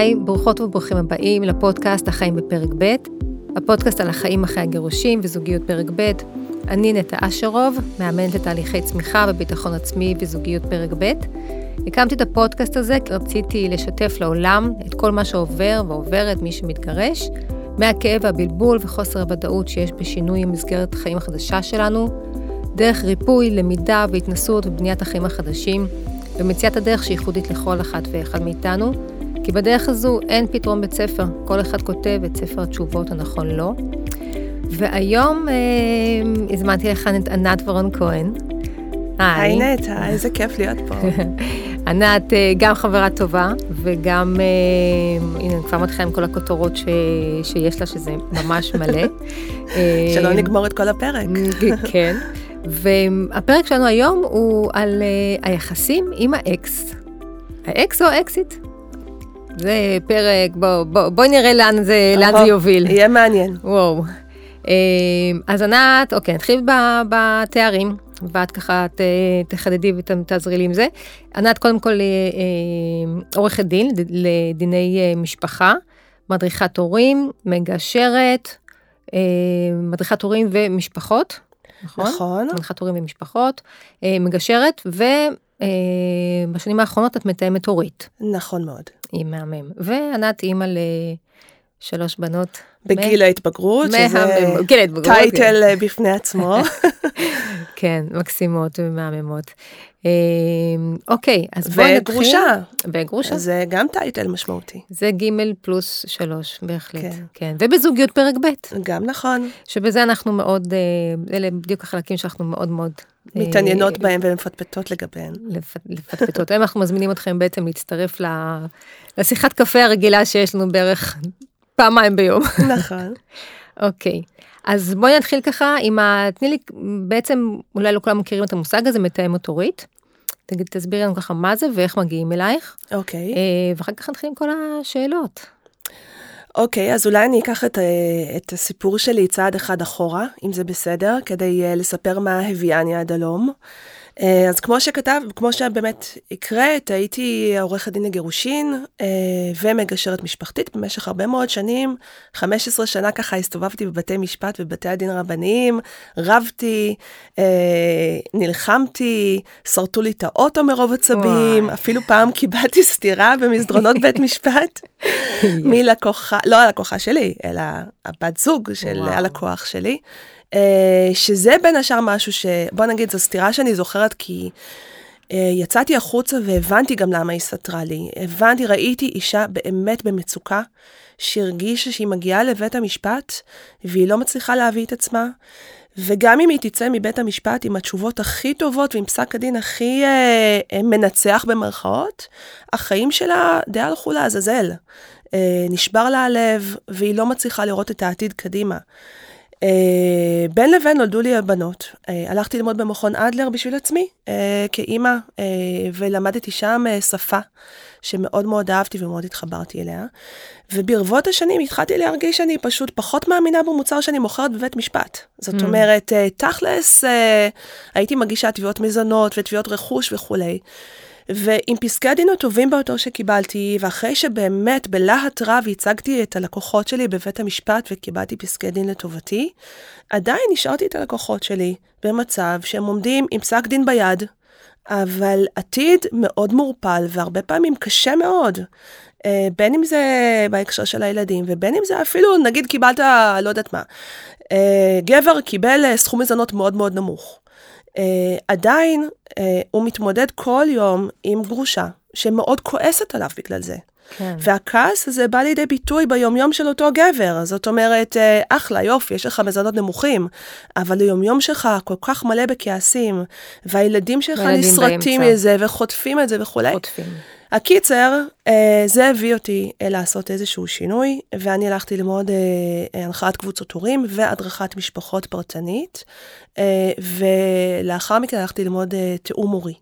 היי, ברוכות וברוכים הבאים לפודקאסט החיים בפרק ב', הפודקאסט על החיים אחרי הגירושים וזוגיות פרק ב'. אני נטע אשרוב, מאמנת לתהליכי צמיחה וביטחון עצמי וזוגיות פרק ב'. הקמתי את הפודקאסט הזה כי רציתי לשתף לעולם את כל מה שעובר ועוברת מי שמתגרש, מהכאב והבלבול וחוסר הוודאות שיש בשינוי המסגרת החיים החדשה שלנו, דרך ריפוי, למידה והתנסות ובניית החיים החדשים, ומציאת הדרך שייחודית לכל אחת ואחד מאיתנו, כי בדרך הזו אין פתרון בית ספר, כל אחד כותב את ספר התשובות הנכון לו. והיום אה, הזמנתי לכאן את ענת ורון כהן. היי נטע, איזה כיף להיות פה. ענת אה, גם חברה טובה, וגם, אה, הנה, אני כבר מתחילה עם כל הכותרות ש, שיש לה, שזה ממש מלא. שלא אה, נגמור את כל הפרק. כן. והפרק שלנו היום הוא על היחסים עם האקס. האקס או ה-exit? זה פרק, בואי בוא, בוא נראה לאן זה, לאן זה יוביל. יהיה מעניין. וואו. אה, אז ענת, אוקיי, נתחיל בתארים, ואת ככה ת, תחדדי ותעזרי לי עם זה. ענת, קודם כל, אה, עורכת דין לדיני משפחה, מדריכת הורים, מגשרת, מדריכת הורים ומשפחות. נכון? נכון. מנחת הורים ומשפחות, אה, מגשרת, ובשנים אה, האחרונות את מתאמת הורית. נכון מאוד. היא מהמם. וענת אימא לשלוש בנות. בגיל ההתבגרות, שזה טייטל כן. אה, בפני עצמו. כן, מקסימות ומהממות. אמ, אוקיי, אז בואי נתחיל. וגרושה. וגרושה. זה גם טייטל משמעותי. זה ג' פלוס שלוש, בהחלט. כן. כן. ובזוגיות פרק ב'. גם נכון. שבזה אנחנו מאוד, אה, אלה בדיוק החלקים שאנחנו מאוד מאוד... אה, מתעניינות בהם ומפטפטות לגביהם. לפטפטות. אנחנו מזמינים אתכם בעצם להצטרף לשיחת קפה הרגילה שיש לנו בערך פעמיים ביום. נכון. אוקיי. אז בואי נתחיל ככה עם ה... תני לי, בעצם אולי לא כולם מכירים את המושג הזה, מתאמת הורית. תגיד, תסבירי לנו ככה מה זה ואיך מגיעים אלייך. אוקיי. אה, ואחר כך נתחיל עם כל השאלות. אוקיי, אז אולי אני אקח את, אה, את הסיפור שלי צעד אחד אחורה, אם זה בסדר, כדי אה, לספר מה הביאני עד הלום. אה, אז כמו שכתב, כמו שבאמת הקראת, הייתי עורכת דין לגירושין אה, ומגשרת משפחתית במשך הרבה מאוד שנים. 15 שנה ככה הסתובבתי בבתי משפט ובבתי הדין הרבניים, רבתי, אה, נלחמתי, שרטו לי את האוטו מרוב עצבים, אפילו פעם קיבלתי סטירה במסדרונות בית משפט מלקוחה, לא הלקוחה שלי, אלא הבת זוג של וואו. הלקוח שלי. אה, שזה בין השאר משהו ש... בוא נגיד, זו סתירה שאני זוכרת כי uh, יצאתי החוצה והבנתי גם למה היא סתרה לי. הבנתי, ראיתי אישה באמת במצוקה, שהרגישה שהיא מגיעה לבית המשפט והיא לא מצליחה להביא את עצמה. וגם אם היא תצא מבית המשפט עם התשובות הכי טובות ועם פסק הדין הכי אה, אה מנצח במרכאות, החיים שלה די הלכו לעזאזל. אה, נשבר לה הלב, והיא לא מצליחה לראות את העתיד קדימה. אה, בין לבין נולדו לי הבנות. אה, הלכתי ללמוד במכון אדלר בשביל עצמי, אה, כאימא, ולמדתי שם שפה שמאוד מאוד אהבתי ומאוד התחברתי אליה. וברבות השנים התחלתי להרגיש שאני פשוט פחות מאמינה במוצר שאני מוכרת בבית משפט. זאת mm. אומרת, תכלס, הייתי מגישה תביעות מזונות ותביעות רכוש וכולי. ועם פסקי הדין הטובים ביותר שקיבלתי, ואחרי שבאמת בלהט רב הצגתי את הלקוחות שלי בבית המשפט וקיבלתי פסקי דין לטובתי, עדיין נשארתי את הלקוחות שלי במצב שהם עומדים עם פסק דין ביד, אבל עתיד מאוד מעורפל והרבה פעמים קשה מאוד. אה, בין אם זה בהקשר של הילדים ובין אם זה אפילו נגיד קיבלת לא יודעת מה. אה, גבר קיבל אה, סכום מזונות מאוד מאוד נמוך. Uh, עדיין uh, הוא מתמודד כל יום עם גרושה שמאוד כועסת עליו בגלל זה. כן. והכעס הזה בא לידי ביטוי ביומיום של אותו גבר. זאת אומרת, uh, אחלה, יופי, יש לך מזונות נמוכים, אבל היומיום שלך כל כך מלא בכעסים, והילדים שלך נסרטים מזה וחוטפים את זה וכולי. חוטפים. הקיצר, אה, זה הביא אותי אה, לעשות איזשהו שינוי, ואני הלכתי ללמוד אה, הנחת קבוצות הורים והדרכת משפחות פרטנית, ולאחר מכן הלכתי ללמוד תיאום הורי.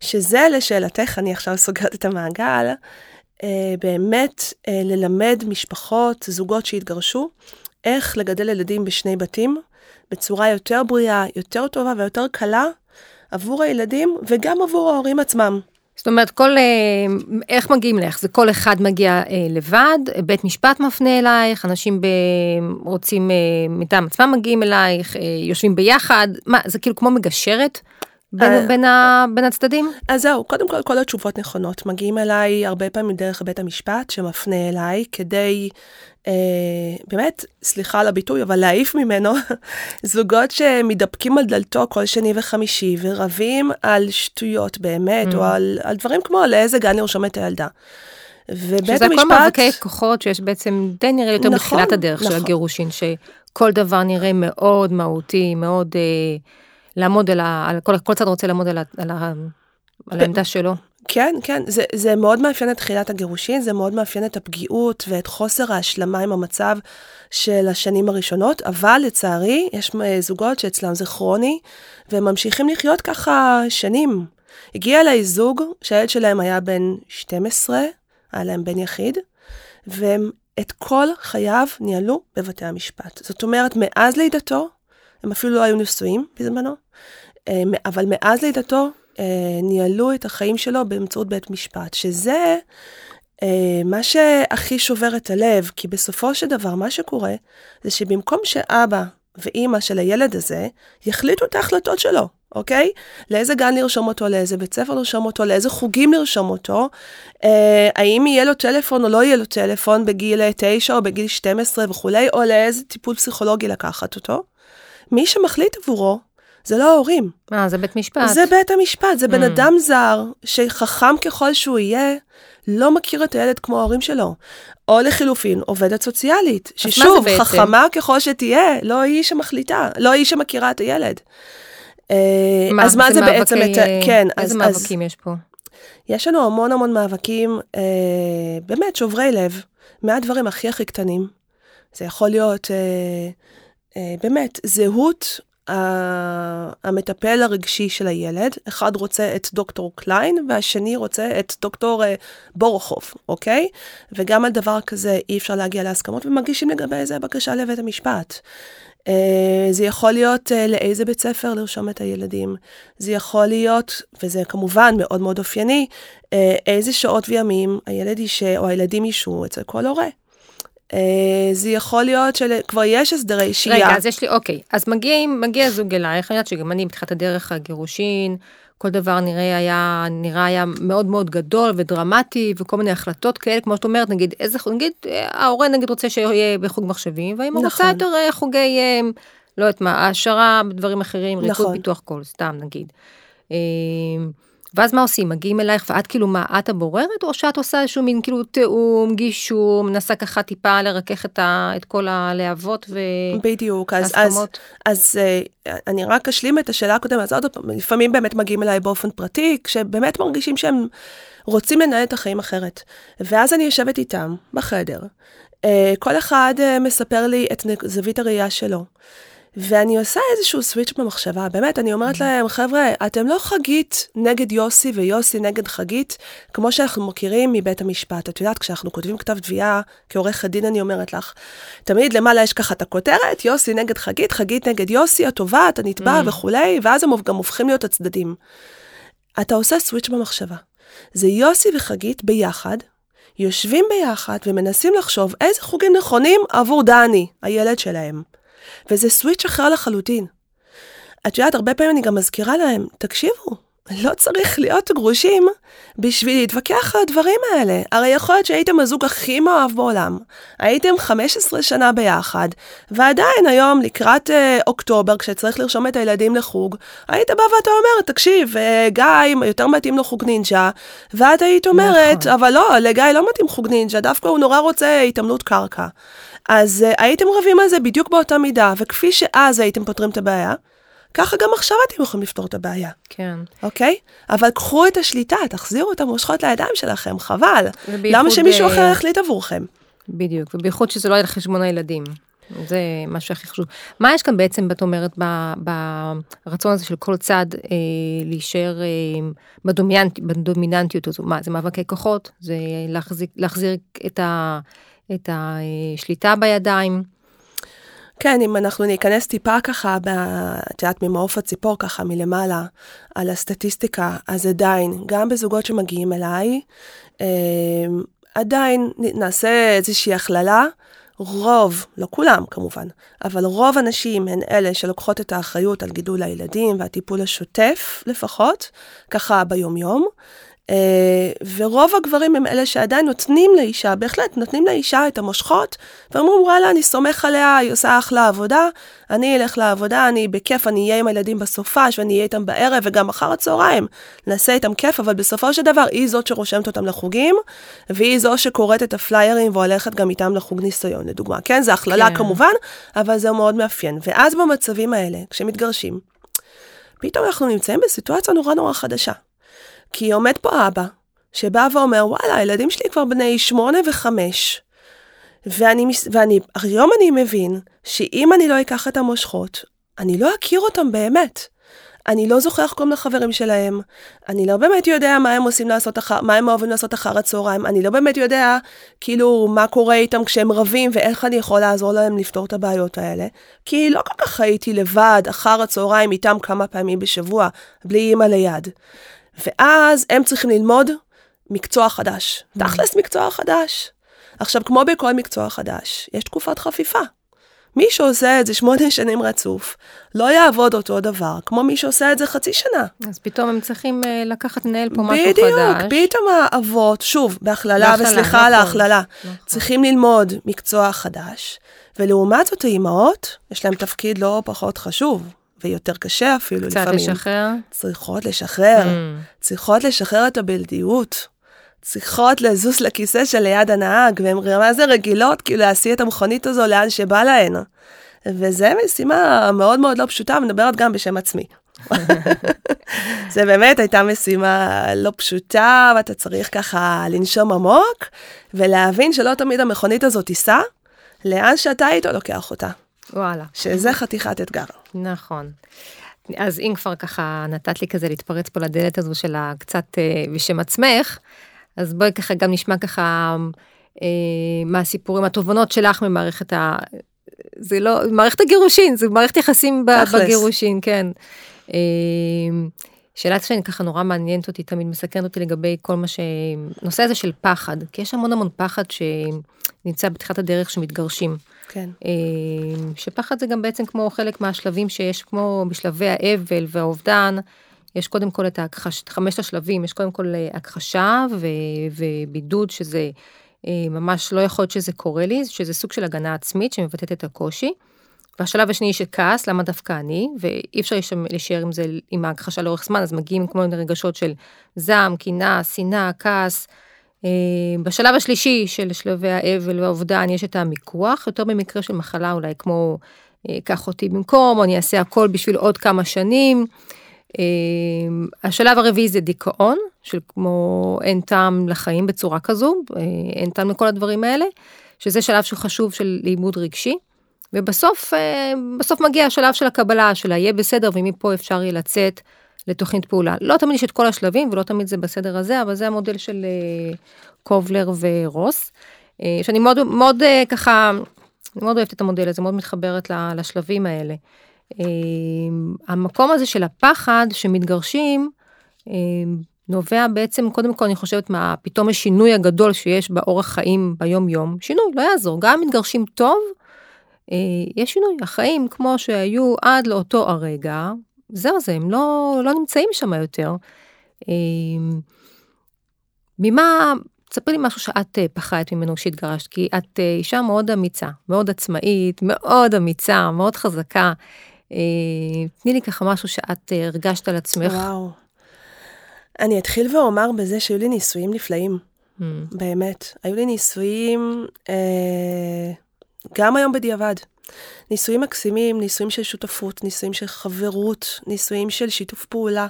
שזה לשאלתך, אני עכשיו סוגרת את המעגל, באמת ללמד משפחות, זוגות שהתגרשו, איך לגדל ילדים בשני בתים, בצורה יותר בריאה, יותר טובה ויותר קלה, עבור הילדים וגם עבור ההורים עצמם. זאת אומרת, כל, אה, איך מגיעים לך? זה כל אחד מגיע אה, לבד, בית משפט מפנה אלייך, אנשים ב, רוצים, אה, מטעם עצמם מגיעים אלייך, יושבים ביחד, מה, זה כאילו כמו מגשרת? בין, בין, ה, בין הצדדים? אז זהו, קודם כל, כל התשובות נכונות. מגיעים אליי הרבה פעמים דרך בית המשפט שמפנה אליי כדי אה, באמת, סליחה על הביטוי, אבל להעיף ממנו זוגות שמתדפקים על דלתו כל שני וחמישי ורבים על שטויות באמת, mm. או על, על דברים כמו לאיזה גן לרשום את הילדה. ובית שזה המשפט... שזה כל מאבקי כוחות שיש בעצם די נראה יותר נכון, בתחילת הדרך נכון. של הגירושין, שכל דבר נראה מאוד מהותי, מאוד אה, לעמוד על ה... על, כל, כל צד רוצה לעמוד על, ה, על, ה, על העמדה שלו. כן, כן, זה, זה מאוד מאפיין את תחילת הגירושין, זה מאוד מאפיין את הפגיעות ואת חוסר ההשלמה עם המצב של השנים הראשונות, אבל לצערי, יש זוגות שאצלם זה כרוני, והם ממשיכים לחיות ככה שנים. הגיע אליי זוג שהילד שלהם היה בן 12, היה להם בן יחיד, והם את כל חייו ניהלו בבתי המשפט. זאת אומרת, מאז לידתו, הם אפילו לא היו נשואים בזמנו, אה, אבל מאז לידתו אה, ניהלו את החיים שלו באמצעות בית משפט, שזה אה, מה שהכי שובר את הלב, כי בסופו של דבר מה שקורה זה שבמקום שאבא ואימא של הילד הזה יחליטו את ההחלטות שלו, אוקיי? לאיזה גן לרשום אותו, לאיזה בית ספר לרשום אותו, לאיזה חוגים לרשום אותו, אה, האם יהיה לו טלפון או לא יהיה לו טלפון בגיל 9 או בגיל 12 וכולי, או לאיזה טיפול פסיכולוגי לקחת אותו. מי שמחליט עבורו זה לא ההורים. אה, זה בית משפט. זה בית המשפט, זה בן mm. אדם זר, שחכם ככל שהוא יהיה, לא מכיר את הילד כמו ההורים שלו. או לחילופין, עובדת סוציאלית, ששוב, חכמה ככל שתהיה, לא היא שמחליטה, לא היא שמכירה את הילד. אה, מה, אז מה זה, זה בעצם, את, כן, איזה אז, מאבקים אז, יש פה? יש לנו המון המון מאבקים, אה, באמת שוברי לב, מהדברים הכי הכי קטנים. זה יכול להיות, אה, באמת, זהות המטפל הרגשי של הילד, אחד רוצה את דוקטור קליין והשני רוצה את דוקטור אה, בורוכוב, אוקיי? וגם על דבר כזה אי אפשר להגיע להסכמות ומגישים לגבי זה בקשה לבית המשפט. אה, זה יכול להיות אה, לאיזה בית ספר לרשום את הילדים. זה יכול להיות, וזה כמובן מאוד מאוד אופייני, איזה שעות וימים הילד ישה או הילדים ישו אצל כל הורה. אה, זה יכול להיות שכבר יש הסדרי שהייה. רגע, אז יש לי, אוקיי, אז מגיע, מגיע זוג אלייך, אני יודעת שגם אני בתחילת הדרך הגירושין, כל דבר נראה היה, נראה היה מאוד מאוד גדול ודרמטי, וכל מיני החלטות כאלה, כמו שאת אומרת, נגיד, איזה, נגיד, ההורה נגיד רוצה שיהיה בחוג מחשבים, והאם נכון. רוצה יותר אה, חוגי, אה, לא יודעת מה, העשרה בדברים אחרים, נכון. ריקוד פיתוח קול, סתם נגיד. ואז מה עושים? מגיעים אלייך ואת כאילו מה, את הבוררת, או שאת עושה איזשהו מין כאילו תיאום, גישור, מנסה ככה טיפה לרכך את, ה, את כל הלהבות והסכמות? בדיוק, אז, אז, אז uh, אני רק אשלים את השאלה הקודמת, אז עוד פעם, לפעמים באמת מגיעים אליי באופן פרטי, כשבאמת מרגישים שהם רוצים לנהל את החיים אחרת. ואז אני יושבת איתם בחדר, uh, כל אחד uh, מספר לי את זווית הראייה שלו. ואני עושה איזשהו סוויץ' במחשבה, באמת, אני אומרת להם, חבר'ה, אתם לא חגית נגד יוסי ויוסי נגד חגית, כמו שאנחנו מכירים מבית המשפט. את יודעת, כשאנחנו כותבים כתב תביעה, כעורכת דין אני אומרת לך, תמיד למעלה יש ככה את הכותרת, יוסי נגד חגית, חגית נגד יוסי, התובעת, הנתבע mm. וכולי, ואז הם גם הופכים להיות הצדדים. אתה עושה סוויץ' במחשבה. זה יוסי וחגית ביחד, יושבים ביחד ומנסים לחשוב איזה חוגים נכונים עבור דני, הילד שלהם. וזה סוויץ' אחר לחלוטין. את יודעת, הרבה פעמים אני גם מזכירה להם, תקשיבו, לא צריך להיות גרושים בשביל להתווכח על הדברים האלה. הרי יכול להיות שהייתם הזוג הכי מאוהב בעולם, הייתם 15 שנה ביחד, ועדיין היום, לקראת אה, אוקטובר, כשצריך לרשום את הילדים לחוג, היית בא ואתה אומר, תקשיב, אה, גיא, יותר מתאים לו חוג נינג'ה, ואת היית אומרת, נכון. אבל לא, לגיא לא מתאים חוג נינג'ה, דווקא הוא נורא רוצה התעמלות קרקע. אז uh, הייתם רבים על זה בדיוק באותה מידה, וכפי שאז הייתם פותרים את הבעיה, ככה גם עכשיו אתם יכולים לפתור את הבעיה. כן. אוקיי? אבל קחו את השליטה, תחזירו את המושכות לידיים שלכם, חבל. למה שמישהו אחר יחליט עבורכם? בדיוק, ובייחוד שזה לא יהיה לחשבון הילדים. זה מה שהכי חשוב. מה יש כאן בעצם, את אומרת, ברצון הזה של כל צד אה, להישאר אה, בדומיננט, בדומיננטיות הזו? מה, זה מאבקי כוחות? זה להחזיק, להחזיר את ה... את השליטה בידיים. כן, אם אנחנו ניכנס טיפה ככה, את יודעת, ממעוף הציפור ככה מלמעלה, על הסטטיסטיקה, אז עדיין, גם בזוגות שמגיעים אליי, אה, עדיין נעשה איזושהי הכללה. רוב, לא כולם כמובן, אבל רוב הנשים הן אלה שלוקחות את האחריות על גידול הילדים והטיפול השוטף לפחות, ככה ביומיום. אה, ורוב הגברים הם אלה שעדיין נותנים לאישה, בהחלט נותנים לאישה את המושכות, ואומרים, וואלה, אני סומך עליה, היא עושה אחלה עבודה, אני אלך לעבודה, אני בכיף, אני אהיה עם הילדים בסופש, ואני אהיה איתם בערב, וגם אחר הצהריים, נעשה איתם כיף, אבל בסופו של דבר, היא זאת שרושמת אותם לחוגים, והיא זו שקוראת את הפליירים והולכת גם איתם לחוג ניסיון, לדוגמה. כן, זה הכללה כן. כמובן, אבל זה מאוד מאפיין. ואז במצבים האלה, כשמתגרשים, פתאום אנחנו נמצאים בסיטואציה נורא נורא חדשה. כי עומד פה אבא, שבא ואומר, וואלה, הילדים שלי כבר בני שמונה וחמש, ואני, ואני, היום אני מבין שאם אני לא אקח את המושכות, אני לא אכיר אותם באמת. אני לא זוכר איך קוראים לחברים שלהם, אני לא באמת יודע מה הם עושים לעשות אחר, מה הם אוהבים לעשות אחר הצהריים, אני לא באמת יודע כאילו מה קורה איתם כשהם רבים ואיך אני יכול לעזור להם לפתור את הבעיות האלה. כי לא כל כך הייתי לבד אחר הצהריים איתם כמה פעמים בשבוע, בלי אימא ליד. ואז הם צריכים ללמוד מקצוע חדש. Mm. תכלס מקצוע חדש. עכשיו, כמו בכל מקצוע חדש, יש תקופת חפיפה. מי שעושה את זה שמונה שנים רצוף, לא יעבוד אותו דבר, כמו מי שעושה את זה חצי שנה. אז פתאום הם צריכים uh, לקחת לנהל פה משהו חדש. בדיוק, פתאום האבות, שוב, בהכללה, וסליחה על נכון, ההכללה, נכון. צריכים ללמוד מקצוע חדש, ולעומת זאת האימהות, יש להם תפקיד לא פחות חשוב, ויותר קשה אפילו קצת לפעמים. קצת לשחרר? צריכות לשחרר, mm. צריכות לשחרר את הבלדיות. צריכות לזוז לכיסא שליד הנהג, והן מה זה רגילות, כאילו להסיע את המכונית הזו לאן שבא להן. וזו משימה מאוד מאוד לא פשוטה, מדברת גם בשם עצמי. זה באמת הייתה משימה לא פשוטה, ואתה צריך ככה לנשום עמוק, ולהבין שלא תמיד המכונית הזאת תיסע, לאן שאתה איתו לוקח אותה. וואלה. שזה חתיכת אתגר. נכון. אז אם כבר ככה נתת לי כזה להתפרץ פה לדלת הזו של הקצת אה, בשם עצמך, אז בואי ככה גם נשמע ככה אה, מה הסיפורים, התובנות שלך ממערכת ה... זה לא, מערכת הגירושין, זה מערכת יחסים בגירושין, כן. אה, שאלה שאני ככה נורא מעניינת אותי, תמיד מסקרנת אותי לגבי כל מה ש... נושא הזה של פחד, כי יש המון המון פחד שנמצא בתחילת הדרך שמתגרשים. כן. אה, שפחד זה גם בעצם כמו חלק מהשלבים שיש, כמו בשלבי האבל והאובדן, יש קודם כל את ההכחש, חמשת השלבים, יש קודם כל אה, הכחשה ו, ובידוד, שזה אה, ממש לא יכול להיות שזה קורה לי, שזה סוג של הגנה עצמית שמבטאת את הקושי. והשלב השני של כעס, למה דווקא אני, ואי אפשר להישאר עם זה, עם ההכחשה לאורך זמן, אז מגיעים כמו רגשות של זעם, קנאה, שנאה, כעס. אה, בשלב השלישי של שלבי האבל והאובדן יש את המיקוח, יותר במקרה של מחלה אולי כמו קח אותי במקום, או אני אעשה הכל בשביל עוד כמה שנים. אמ, השלב הרביעי זה דיכאון, של כמו אין טעם לחיים בצורה כזו, אה, אין טעם לכל הדברים האלה, שזה שלב שהוא חשוב של לימוד רגשי. ובסוף, אה, בסוף מגיע השלב של הקבלה, של היהיה בסדר, ומפה אפשר יהיה לצאת לתוכנית פעולה. לא תמיד יש את כל השלבים, ולא תמיד זה בסדר הזה, אבל זה המודל של אה, קובלר ורוס, שאני מאוד, מאוד ככה, אני מאוד אוהבת את המודל הזה, מאוד מתחברת לשלבים האלה. המקום הזה של הפחד שמתגרשים, נובע בעצם, קודם כל אני חושבת מה פתאום השינוי הגדול שיש באורח חיים ביום יום, שינוי, לא יעזור, גם אם מתגרשים טוב, אה, יש שינוי, החיים כמו שהיו עד לאותו הרגע, זהו זה, הם לא, לא נמצאים שם יותר. אמ, ממה, תספרי לי משהו שאת אה, פחדת ממנו שהתגרשת, כי את אה, אישה מאוד אמיצה, מאוד עצמאית, מאוד אמיצה, מאוד חזקה. אה, תני לי ככה משהו שאת הרגשת על עצמך. וואו. אני אתחיל ואומר בזה שהיו לי ניסויים נפלאים, mm. באמת. היו לי ניסויים, אה, גם היום בדיעבד. ניסויים מקסימים, ניסויים של שותפות, ניסויים של חברות, ניסויים של שיתוף פעולה.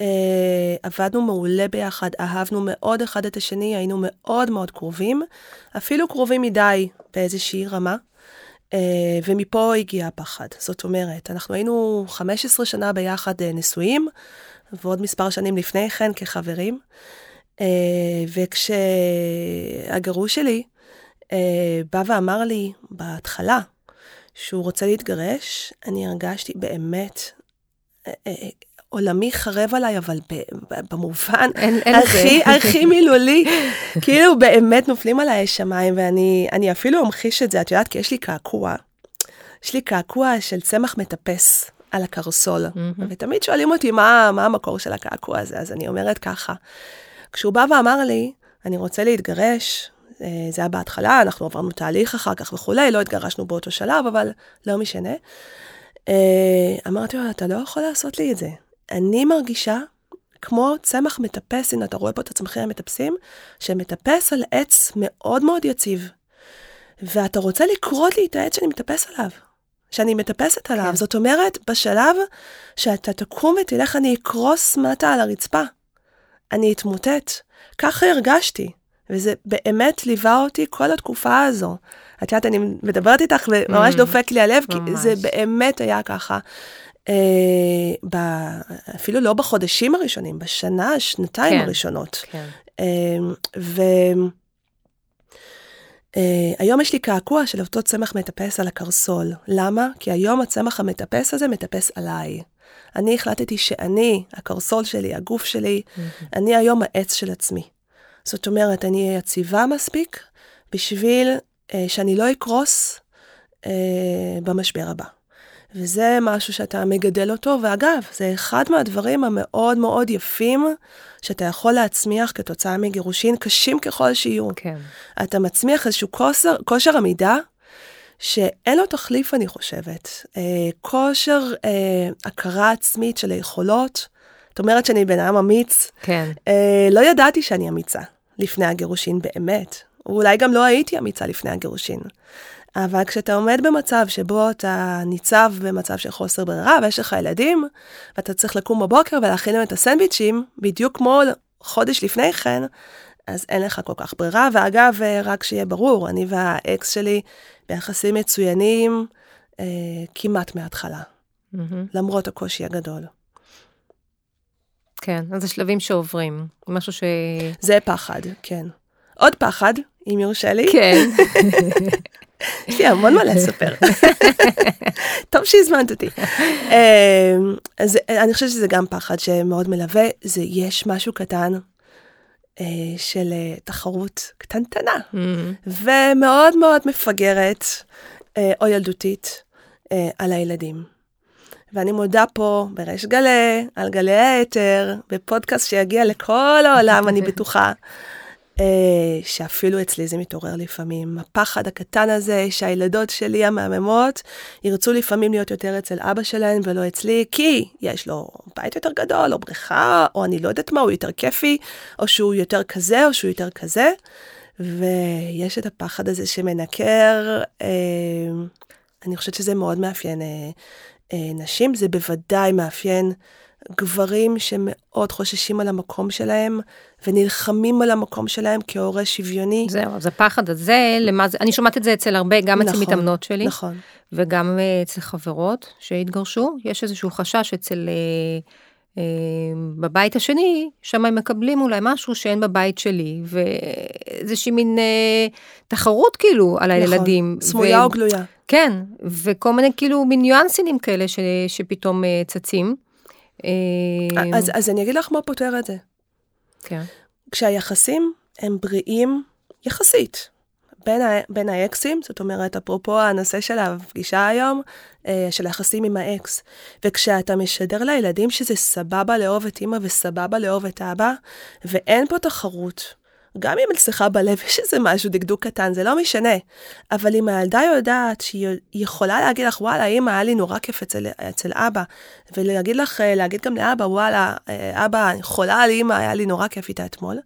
אה, עבדנו מעולה ביחד, אהבנו מאוד אחד את השני, היינו מאוד מאוד קרובים, אפילו קרובים מדי באיזושהי רמה. אה, ומפה הגיע הפחד. זאת אומרת, אנחנו היינו 15 שנה ביחד אה, נשואים, ועוד מספר שנים לפני כן כחברים. אה, וכשהגרוש שלי בא ואמר לי בהתחלה, שהוא רוצה להתגרש, אני הרגשתי באמת, אה, אה, עולמי חרב עליי, אבל במובן אין, אין הכי, הכי מילולי, כאילו באמת נופלים עליי השמיים, ואני אפילו אמחיש את זה, את יודעת, כי יש לי קעקוע, יש לי קעקוע של צמח מטפס על הקרסול, mm-hmm. ותמיד שואלים אותי מה, מה המקור של הקעקוע הזה, אז אני אומרת ככה, כשהוא בא ואמר לי, אני רוצה להתגרש, זה היה בהתחלה, אנחנו עברנו תהליך אחר כך וכולי, לא התגרשנו באותו שלב, אבל לא משנה. אה, אמרתי לו, אתה לא יכול לעשות לי את זה. אני מרגישה כמו צמח מטפס, הנה אתה רואה פה את הצמחים המטפסים, שמטפס על עץ מאוד מאוד יציב. ואתה רוצה לקרות לי את העץ שאני מטפס עליו, שאני מטפסת עליו. כן. זאת אומרת, בשלב שאתה תקום ותלך, אני אקרוס מטה על הרצפה. אני אתמוטט. ככה הרגשתי, וזה באמת ליווה אותי כל התקופה הזו. את יודעת, אני מדברת איתך וממש mm, דופק לי הלב, ממש. כי זה באמת היה ככה. אה, ב, אפילו לא בחודשים הראשונים, בשנה, שנתיים כן, הראשונות. כן. אה, והיום אה, יש לי קעקוע של אותו צמח מטפס על הקרסול. למה? כי היום הצמח המטפס הזה מטפס עליי. אני החלטתי שאני, הקרסול שלי, הגוף שלי, mm-hmm. אני היום העץ של עצמי. זאת אומרת, אני אהיה יציבה מספיק בשביל אה, שאני לא אקרוס אה, במשבר הבא. וזה משהו שאתה מגדל אותו, ואגב, זה אחד מהדברים המאוד מאוד יפים שאתה יכול להצמיח כתוצאה מגירושין, קשים ככל שיהיו. כן. אתה מצמיח איזשהו כושר, כושר עמידה, שאין לו תחליף, אני חושבת. אה, כושר אה, הכרה עצמית של היכולות, את אומרת שאני בן אדם אמיץ. כן. אה, לא ידעתי שאני אמיצה לפני הגירושין, באמת. אולי גם לא הייתי אמיצה לפני הגירושין. אבל כשאתה עומד במצב שבו אתה ניצב במצב של חוסר ברירה ויש לך ילדים, ואתה צריך לקום בבוקר ולהכין להם את הסנדוויצ'ים, בדיוק כמו חודש לפני כן, אז אין לך כל כך ברירה. ואגב, רק שיהיה ברור, אני והאקס שלי ביחסים מצוינים אה, כמעט מההתחלה, mm-hmm. למרות הקושי הגדול. כן, אז זה שלבים שעוברים, משהו ש... זה פחד, כן. עוד פחד, אם יורשה לי. כן. יש לי המון מה לספר. טוב שהזמנת אותי. אמ, אז אני חושבת שזה גם פחד שמאוד מלווה, זה יש משהו קטן אה, של אה, תחרות קטנטנה, mm-hmm. ומאוד מאוד מפגרת אה, או ילדותית על הילדים. ואני מודה פה בריש גלי, על גלי האתר, בפודקאסט שיגיע לכל העולם, אני בטוחה. אה, שאפילו אצלי זה מתעורר לפעמים. הפחד הקטן הזה שהילדות שלי המהממות ירצו לפעמים להיות יותר אצל אבא שלהן ולא אצלי, כי יש לו בית יותר גדול, או בריכה, או אני לא יודעת מה, הוא יותר כיפי, או שהוא יותר כזה, או שהוא יותר כזה. ויש את הפחד הזה שמנקר, אה, אני חושבת שזה מאוד מאפיין אה, אה, נשים, זה בוודאי מאפיין גברים שמאוד חוששים על המקום שלהם, ונלחמים על המקום שלהם כהורה שוויוני. זהו, אז הפחד הזה, למה זה, אני שומעת את זה אצל הרבה, גם נכון, אצל מתאמנות שלי. נכון. וגם אה, אצל חברות שהתגרשו, יש איזשהו חשש אצל... אה, אה, בבית השני, שם הם מקבלים אולי משהו שאין בבית שלי, ואיזושהי מין אה, תחרות כאילו על נכון, הילדים. נכון, סמויה ו... או גלויה. כן, וכל מיני כאילו מין ניואנסינים כאלה ש... שפתאום אה, צצים. אה, אז, אז אני אגיד לך מה פותר את זה. כן. כשהיחסים הם בריאים יחסית, בין, ה, בין האקסים, זאת אומרת, אפרופו הנושא של הפגישה היום, אה, של היחסים עם האקס, וכשאתה משדר לילדים שזה סבבה לאהוב את אימא וסבבה לאהוב את אבא, ואין פה תחרות, גם אם אצלך בלב יש איזה משהו, דקדוק קטן, זה לא משנה. אבל אם הילדה יודעת שהיא יכולה להגיד לך, וואלה, אמא, היה לי נורא כיף אצל, אצל אבא, ולהגיד לך, אה, להגיד גם לאבא, וואלה, אה, אבא, חולה על אמא, היה לי נורא כיף איתה אתמול,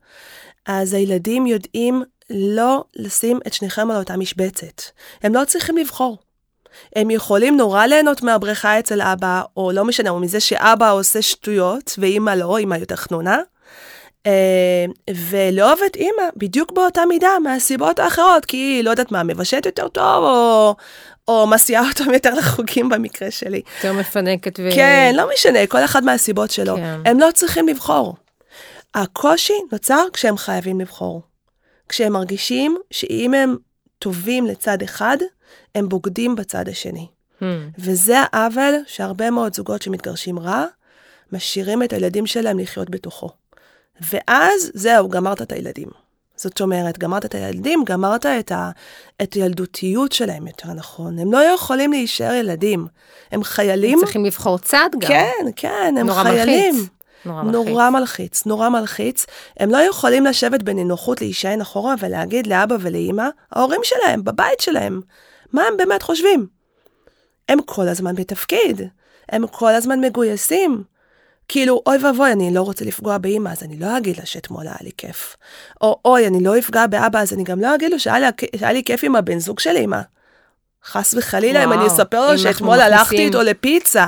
אז הילדים יודעים לא לשים את שניכם על אותה משבצת. הם לא צריכים לבחור. הם יכולים נורא ליהנות מהבריכה אצל אבא, או לא משנה, או מזה שאבא עושה שטויות, ואימא לא, אימא יותר חנונה. אה, ולאהוב את אימא בדיוק באותה מידה מהסיבות האחרות, כי היא, לא יודעת מה, מבשלת יותר טוב, או, או מסיעה אותם יותר לחוגים במקרה שלי. יותר מפנקת ו... כן, לא משנה, כל אחד מהסיבות שלו. כן. הם לא צריכים לבחור. הקושי נוצר כשהם חייבים לבחור. כשהם מרגישים שאם הם טובים לצד אחד, הם בוגדים בצד השני. Hmm. וזה העוול שהרבה מאוד זוגות שמתגרשים רע, משאירים את הילדים שלהם לחיות בתוכו. ואז זהו, גמרת את הילדים. זאת אומרת, גמרת את הילדים, גמרת את, ה, את הילדותיות שלהם, יותר נכון. הם לא יכולים להישאר ילדים. הם חיילים. הם צריכים לבחור צד גם. כן, כן, הם נורא חיילים. נורא מלחיץ. נורא מלחיץ, נורא מלחיץ. הם לא יכולים לשבת בנינוחות להישען אחורה ולהגיד לאבא ולאימא, ההורים שלהם, בבית שלהם, מה הם באמת חושבים. הם כל הזמן בתפקיד, הם כל הזמן מגויסים. כאילו, אוי ואבוי, אני לא רוצה לפגוע באימא, אז אני לא אגיד לה שאתמול היה לי כיף. או אוי, אני לא אפגע באבא, אז אני גם לא אגיד לו שהיה לי, שהיה לי כיף עם הבן זוג של אימא. חס וחלילה, אם וואו, אני אספר אם לו שאתמול הלכתי מכניסים- איתו לפיצה.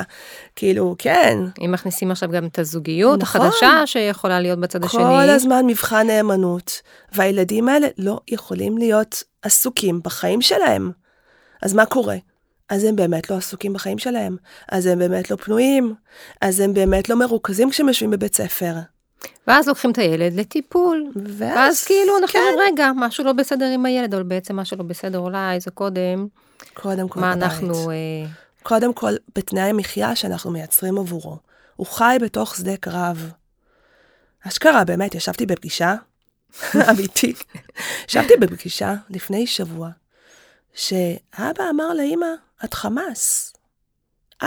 כאילו, כן. אם מכניסים עכשיו גם את הזוגיות נכון. החדשה שיכולה להיות בצד השני. כל הזמן מבחן נאמנות, והילדים האלה לא יכולים להיות עסוקים בחיים שלהם. אז מה קורה? אז הם באמת לא עסוקים בחיים שלהם, אז הם באמת לא פנויים, אז הם באמת לא מרוכזים כשהם יושבים בבית ספר. ואז לוקחים את הילד לטיפול. ואז, ואז כאילו אנחנו כן. אומרים, רגע, משהו לא בסדר עם הילד, אבל בעצם משהו לא בסדר אולי זה קודם, קודם כל מה בבית. אנחנו... אה, קודם כל, בתנאי המחיה שאנחנו מייצרים עבורו. הוא חי בתוך שדה קרב. אשכרה, באמת, ישבתי בפגישה, אמיתי, ישבתי בפגישה לפני שבוע, שאבא אמר לאמא, את חמאס.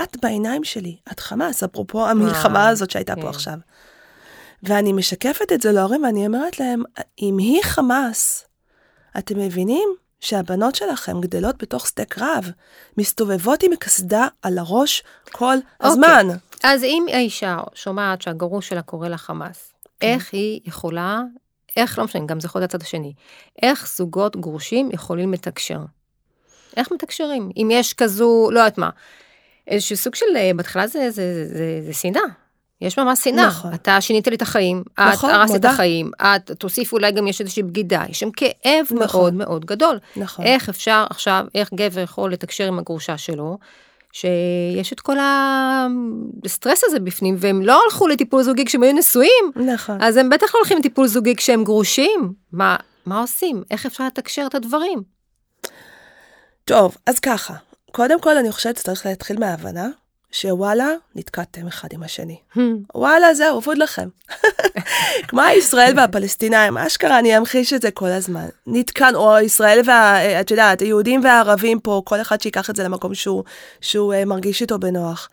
את בעיניים שלי, את חמאס, אפרופו המלחמה הזאת שהייתה כן. פה עכשיו. ואני משקפת את זה להורים, ואני אומרת להם, אם היא חמאס, אתם מבינים שהבנות שלכם גדלות בתוך שדה קרב, מסתובבות עם קסדה על הראש כל הזמן. אז אם האישה שומעת שהגרוש שלה קורא לה חמאס, כן. איך היא יכולה, איך, לא משנה, גם זה יכול להיות הצד השני, איך זוגות גרושים יכולים לתקשר? איך מתקשרים? אם יש כזו, לא יודעת מה, איזשהו סוג של, אה, בהתחלה זה, זה, זה, זה, זה שנאה. יש ממש שנאה. נכון. אתה שינית לי את החיים, נכון, את הרסת את. החיים, את תוסיף אולי גם יש איזושהי בגידה, יש שם כאב נכון. מאוד מאוד גדול. נכון. איך אפשר עכשיו, איך גבר יכול לתקשר עם הגרושה שלו, שיש את כל הסטרס הזה בפנים, והם לא הלכו לטיפול זוגי כשהם היו נשואים, נכון. אז הם בטח לא הולכים לטיפול זוגי כשהם גרושים. מה, מה עושים? איך אפשר לתקשר את הדברים? טוב, אז ככה, קודם כל אני חושבת שצריך להתחיל מההבנה שוואלה, נתקעתם אחד עם השני. וואלה, זהו, אבוד לכם. כמו הישראל והפלסטינאים, אשכרה, אני אמחיש את זה כל הזמן. נתקענו, או ישראל וה... את יודעת, היהודים והערבים פה, כל אחד שיקח את זה למקום שהוא, שהוא אה, מרגיש איתו בנוח.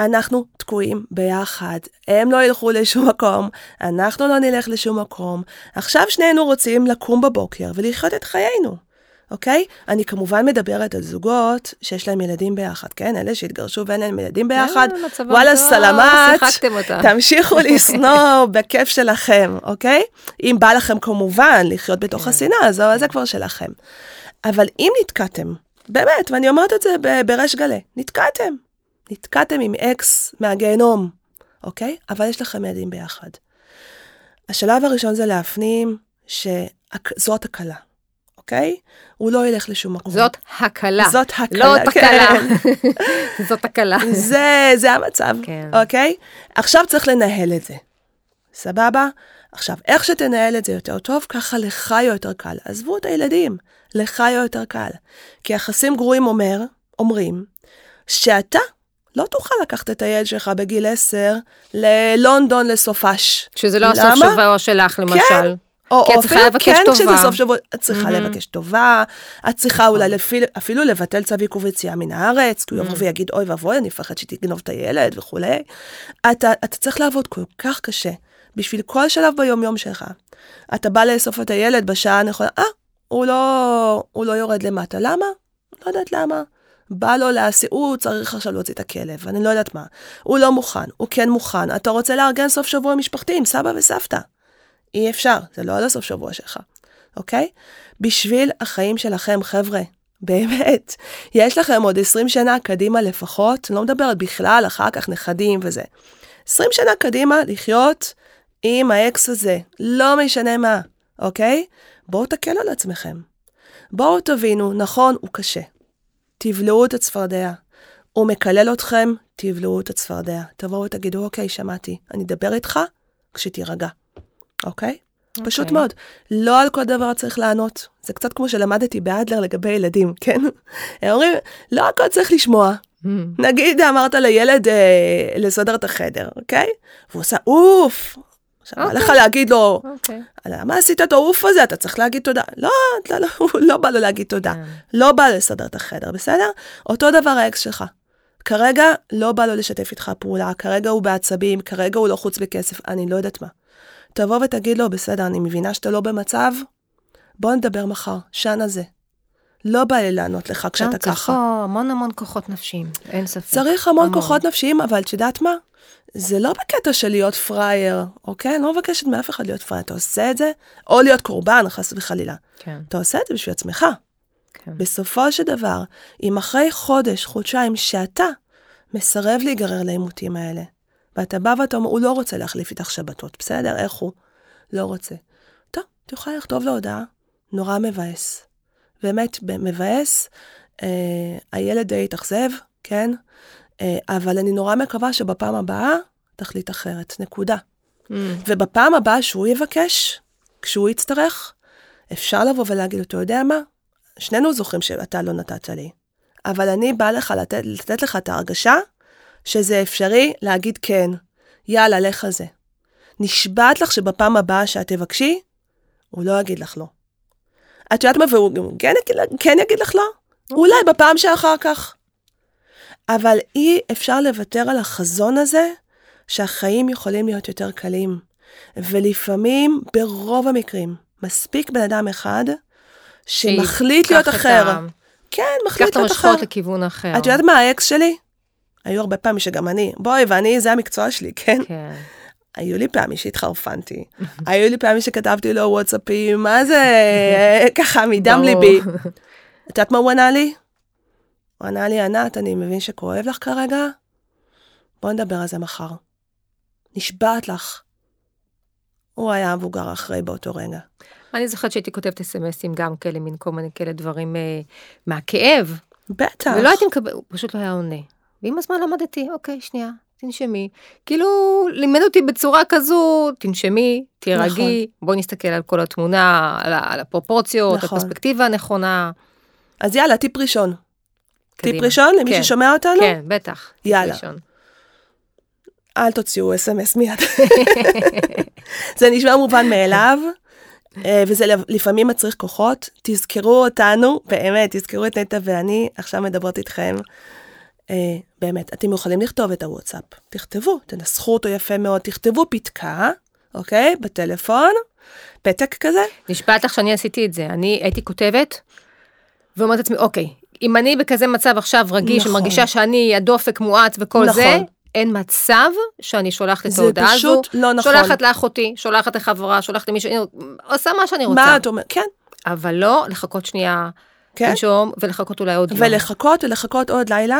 אנחנו תקועים ביחד, הם לא ילכו לשום מקום, אנחנו לא נלך לשום מקום. עכשיו שנינו רוצים לקום בבוקר ולחיות את חיינו. אוקיי? אני כמובן מדברת על זוגות שיש להם ילדים ביחד, כן? אלה שהתגרשו ואין להם ילדים ביחד, וואלה, סלמת. תמשיכו לשנוא בכיף שלכם, אוקיי? אם בא לכם כמובן לחיות בתוך כן. השנאה אז זה כבר שלכם. אבל אם נתקעתם, באמת, ואני אומרת את זה בריש גלי, נתקעתם. נתקעתם עם אקס מהגיהנום, אוקיי? אבל יש לכם ילדים ביחד. השלב הראשון זה להפנים שזאת הקלה, אוקיי? הוא לא ילך לשום מקום. זאת הקלה. זאת הקלה, לא כן. תקלה. זאת הקלה. זה, זה המצב, כן. אוקיי? עכשיו צריך לנהל את זה, סבבה? עכשיו, איך שתנהל את זה יותר טוב, ככה לך יותר קל. עזבו את הילדים, לך יותר קל. כי יחסים גרועים אומר, אומרים, שאתה לא תוכל לקחת את הילד שלך בגיל 10 ללונדון לסופש. שזה לא הסוף? שבוע שלך, למשל. או, כי את צריכה לבקש כן טובה. כשזה סוף שבוע, את צריכה מהמם. לבקש טובה, את צריכה אולי לפי, אפילו לבטל צו עיכוב יציאה מן הארץ, כי הוא יבוא ויגיד אוי ואבוי, אני מפחד שתגנוב את הילד וכולי. אתה, אתה צריך לעבוד כל כך קשה בשביל כל שלב ביומיום שלך. אתה בא לאסוף את הילד בשעה הנכונה, אה, הוא לא, הוא לא יורד למטה, למה? לא יודעת למה. בא לו להסיע, הוא צריך עכשיו להוציא את הכלב, אני לא יודעת מה. הוא לא מוכן, הוא כן מוכן. אתה רוצה לארגן סוף שבוע משפחתי עם סבא וסבתא. אי אפשר, זה לא על הסוף שבוע שלך, אוקיי? בשביל החיים שלכם, חבר'ה, באמת, יש לכם עוד 20 שנה קדימה לפחות, לא מדברת בכלל, אחר כך נכדים וזה. 20 שנה קדימה לחיות עם האקס הזה, לא משנה מה, אוקיי? בואו תקלו על עצמכם. בואו תבינו, נכון, הוא קשה. תבלעו את הצפרדע. הוא מקלל אתכם, תבלעו את הצפרדע. תבואו ותגידו, אוקיי, שמעתי, אני אדבר איתך כשתירגע. אוקיי? Okay. פשוט אוקיי. מאוד. לא על כל דבר צריך לענות. זה קצת כמו שלמדתי באדלר לגבי ילדים, כן? הם אומרים, לא הכל צריך לשמוע. אממ. נגיד אמרת לילד אה, לסדר את החדר, אוקיי? והוא עושה אוף. עכשיו, מה אוקיי. לך להגיד לו, אוקיי. למה עשית את האוף הזה? אתה צריך להגיד תודה. לא, לא, לא, לא בא לו להגיד תודה. כן. לא בא לו לסדר את החדר, בסדר? אותו דבר האקס שלך. כרגע לא בא לו לשתף איתך פעולה, כרגע הוא בעצבים, כרגע הוא לחוץ בכסף, אני לא יודעת מה. תבוא ותגיד לו, בסדר, אני מבינה שאתה לא במצב, בוא נדבר מחר, שנה זה. לא בא לי לענות לך כשאתה שם צריך ככה. פה המון המון כוחות נפשיים, אין ספק. צריך המון המון. כוחות נפשיים, אבל את יודעת מה? זה לא בקטע של להיות פראייר, אוקיי? אני לא מבקשת מאף אחד להיות פראייר. אתה עושה את זה, או להיות קורבן, חס וחלילה. כן, אתה עושה את זה בשביל עצמך. כן. בסופו של דבר, אם אחרי חודש, חודשיים, שאתה מסרב להיגרר לעימותים האלה, ואתה בא ואתה אומר, הוא לא רוצה להחליף איתך שבתות, בסדר, איך הוא? לא רוצה. טוב, את יכולה לכתוב לו הודעה, נורא מבאס. באמת, מבאס, אה, הילד די התאכזב, כן? אה, אבל אני נורא מקווה שבפעם הבאה תחליט אחרת, נקודה. Mm. ובפעם הבאה שהוא יבקש, כשהוא יצטרך, אפשר לבוא ולהגיד לו, אתה יודע מה? שנינו זוכרים שאתה לא נתת לי, אבל אני באה לך לתת, לתת לך את ההרגשה שזה אפשרי להגיד כן. יאללה, לך על זה. נשבעת לך שבפעם הבאה שאת תבקשי, הוא לא יגיד לך לא. את יודעת מה, והוא כן כן יגיד לך לא? אולי בפעם שאחר כך. אבל אי אפשר לוותר על החזון הזה שהחיים יכולים להיות יותר קלים. ולפעמים, ברוב המקרים, מספיק בן אדם אחד שמחליט להיות את אחר. ה- כן, קח מחליט את להיות אחר. המשכורת לכיוון אחר. את יודעת מה האקס שלי? היו הרבה פעמים שגם אני, בואי, ואני, זה המקצוע שלי, כן? כן. היו לי פעמים שהתחרפנתי, היו לי פעמים שכתבתי לו וואטסאפים, מה זה, ככה מדם. ליבי. את יודעת מה הוא ענה לי? הוא ענה לי, ענת, אני מבין שכואב לך כרגע, בוא נדבר על זה מחר. נשבעת לך. הוא היה המבוגר אחרי באותו רגע. אני זוכרת שהייתי כותבת אסמסים גם כאלה, מין כל מיני כאלה דברים אה, מהכאב, בטח. ולא הייתי מקבל, הוא פשוט לא היה עונה. ועם הזמן למדתי, אוקיי, שנייה, תנשמי. כאילו, לימד אותי בצורה כזו, תנשמי, תירגעי, בואי נסתכל על כל התמונה, על, על הפרופורציות, נכון. הפרספקטיבה הנכונה. אז יאללה, טיפ ראשון. טיפ קדימה. ראשון למי כן. ששומע אותנו? כן, בטח. יאללה. ראשון. אל תוציאו אס.אם.אס מיד. זה נשמע מובן מאליו, אה, וזה לפעמים מצריך כוחות. תזכרו אותנו, באמת, תזכרו את נטע ואני, עכשיו מדברות איתכם. אה, באמת, אתם יכולים לכתוב את הוואטסאפ. תכתבו, תנסחו אותו יפה מאוד, תכתבו פתקה, אוקיי? בטלפון, פתק כזה. נשבעת לך שאני עשיתי את זה. אני הייתי כותבת, ואומרת לעצמי, אוקיי, אם אני בכזה מצב עכשיו רגיש, נכון. ומרגישה שאני הדופק מואץ וכל נכון. זה, אין מצב שאני שולחת את זה ההודעה הזו. פשוט לא נכון. שולחת לאחותי, שולחת לחברה, שולחת למישהו, עושה מה שאני רוצה. מה את אומרת? כן, אבל לא לחכות שנייה, כן. לנשום, ולחכות אולי עוד יום. ולחכות ולחכות עוד לילה,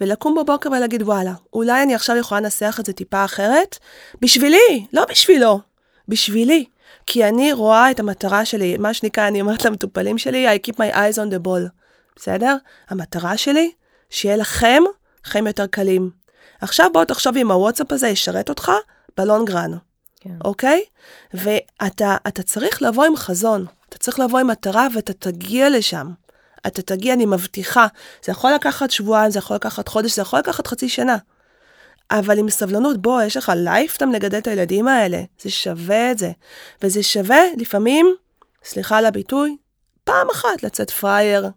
ולקום בבוקר ולהגיד וואלה, אולי אני עכשיו יכולה לנסח את זה טיפה אחרת, בשבילי, לא בשבילו, בשבילי. כי אני רואה את המטרה שלי, מה שנקרא, אני אומרת למטופלים שלי, I keep my eyes on the ball, בסדר? המטרה שלי, שיהיה לכם חיים יותר קלים. עכשיו בוא תחשוב אם הוואטסאפ הזה ישרת אותך בלונגרן, כן. אוקיי? ואתה אתה צריך לבוא עם חזון, אתה צריך לבוא עם מטרה ואתה תגיע לשם. אתה תגיע, אני מבטיחה. זה יכול לקחת שבועיים, זה יכול לקחת חודש, זה יכול לקחת חצי שנה. אבל עם סבלנות, בוא, יש לך לייפטם לגדל את הילדים האלה. זה שווה את זה. וזה שווה לפעמים, סליחה על הביטוי, פעם אחת לצאת פראייר.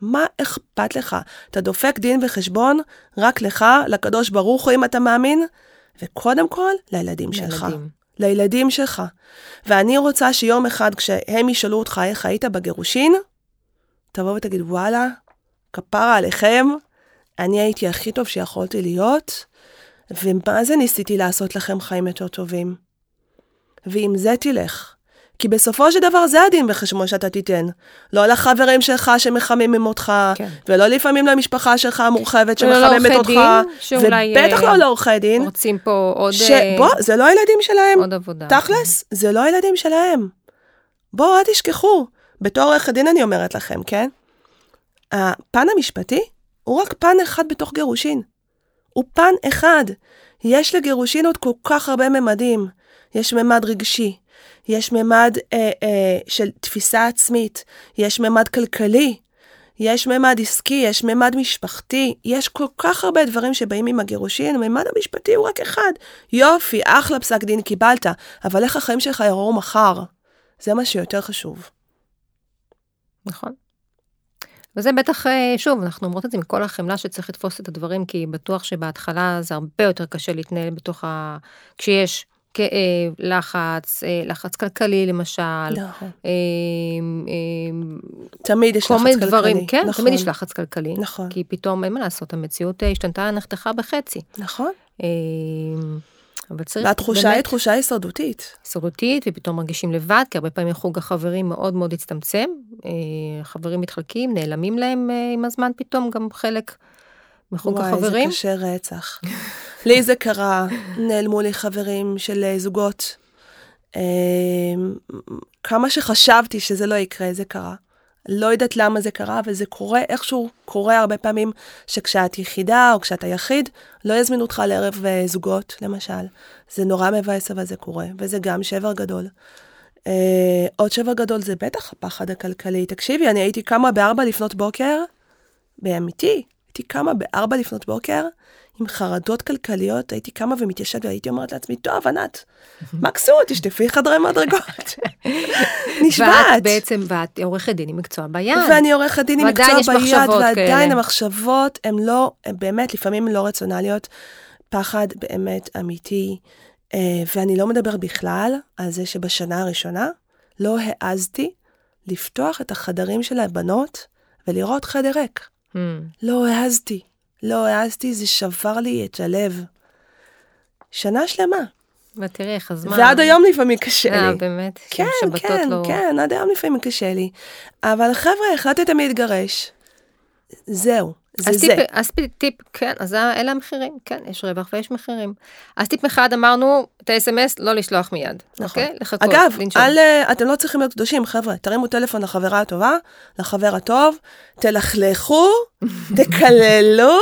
מה אכפת לך? אתה דופק דין וחשבון רק לך, לקדוש ברוך הוא אם אתה מאמין, וקודם כל לילדים שלך. ילדים. לילדים שלך. ואני רוצה שיום אחד כשהם ישאלו אותך איך היית בגירושין, תבוא ותגיד וואלה, כפרה עליכם, אני הייתי הכי טוב שיכולתי להיות, ומה זה ניסיתי לעשות לכם חיים יותר טובים. ועם זה תלך. כי בסופו של דבר זה הדין וחשבון שאתה תיתן. לא לחברים שלך שמחממים אותך, כן. ולא לפעמים למשפחה שלך המורחבת שמחממת לעורכי אותך, דין, ובטח אה, לא לעורכי דין. רוצים פה עוד, ש... אה, בוא, זה לא הילדים שלהם. עוד עבודה. תכלס, זה לא הילדים שלהם. בואו, אל תשכחו. בתור עורכת דין אני אומרת לכם, כן? הפן המשפטי הוא רק פן אחד בתוך גירושין. הוא פן אחד. יש לגירושין עוד כל כך הרבה ממדים. יש ממד רגשי, יש ממד אה, אה, של תפיסה עצמית, יש ממד כלכלי, יש ממד עסקי, יש ממד משפחתי, יש כל כך הרבה דברים שבאים עם הגירושין, הממד המשפטי הוא רק אחד. יופי, אחלה פסק דין קיבלת, אבל איך החיים שלך יראו מחר? זה מה שיותר חשוב. נכון. וזה בטח, אה, שוב, אנחנו אומרות את זה עם כל החמלה שצריך לתפוס את הדברים, כי בטוח שבהתחלה זה הרבה יותר קשה להתנהל בתוך ה... כשיש כאב, לחץ, אה, לחץ כלכלי למשל. נכון. אה, תמיד יש לחץ כלכלי. דברים, כן, נכון, תמיד יש לחץ כלכלי. נכון. כי פתאום, אין מה לעשות, המציאות השתנתה, נחתכה בחצי. נכון. אבל צריך והתחושה היא באמת תחושה הישרדותית. הישרדותית, ופתאום מרגישים לבד, כי הרבה פעמים חוג החברים מאוד מאוד הצטמצם. חברים מתחלקים, נעלמים להם עם הזמן פתאום, גם חלק מחוג וואי, החברים. זה קשה רצח. לי זה קרה, נעלמו לי חברים של אה, זוגות. אה, כמה שחשבתי שזה לא יקרה, זה קרה. לא יודעת למה זה קרה, אבל זה קורה, איכשהו קורה הרבה פעמים שכשאת יחידה או כשאתה יחיד, לא יזמינו אותך לערב אה, זוגות, למשל. זה נורא מבאס, אבל זה קורה, וזה גם שבר גדול. Uh, עוד שבר גדול זה בטח הפחד הכלכלי. תקשיבי, אני הייתי קמה בארבע לפנות בוקר, באמיתי, הייתי קמה בארבע לפנות בוקר, עם חרדות כלכליות, הייתי קמה ומתיישבת והייתי אומרת לעצמי, טוב, ענת, מקסימום, תשטפי חדרי מדרגות. נשבעת. ואת בעצם, ואת עורכת דין עם מקצוע ביד. ואני עורכת דין עם מקצוע ביד, ועדיין. המחשבות הן לא, הן באמת, לפעמים לא רציונליות. פחד באמת אמיתי, אה, ואני לא מדבר בכלל על זה שבשנה הראשונה לא העזתי לפתוח את החדרים של הבנות ולראות חדר ריק. Hmm. לא העזתי. לא העזתי, זה שבר לי את הלב. שנה שלמה. ותראי איך הזמן. ועד היום לפעמים קשה אה, לי. באמת? כן, כן, לא... כן, עד היום לפעמים קשה לי. אבל חבר'ה, החלטתם להתגרש. זהו, זה אז זה. טיפ, אז טיפ, טיפ, כן, אז אלה המחירים, כן, יש רווח ויש מחירים. אז טיפ אחד אמרנו, את ה-SMS לא לשלוח מיד, נכון. אוקיי? לחכות, אגב, לנשום. אה, אתם לא צריכים להיות קדושים, חבר'ה. תרימו טלפון לחברה הטובה, לחבר הטוב, תלכלכו, תקללו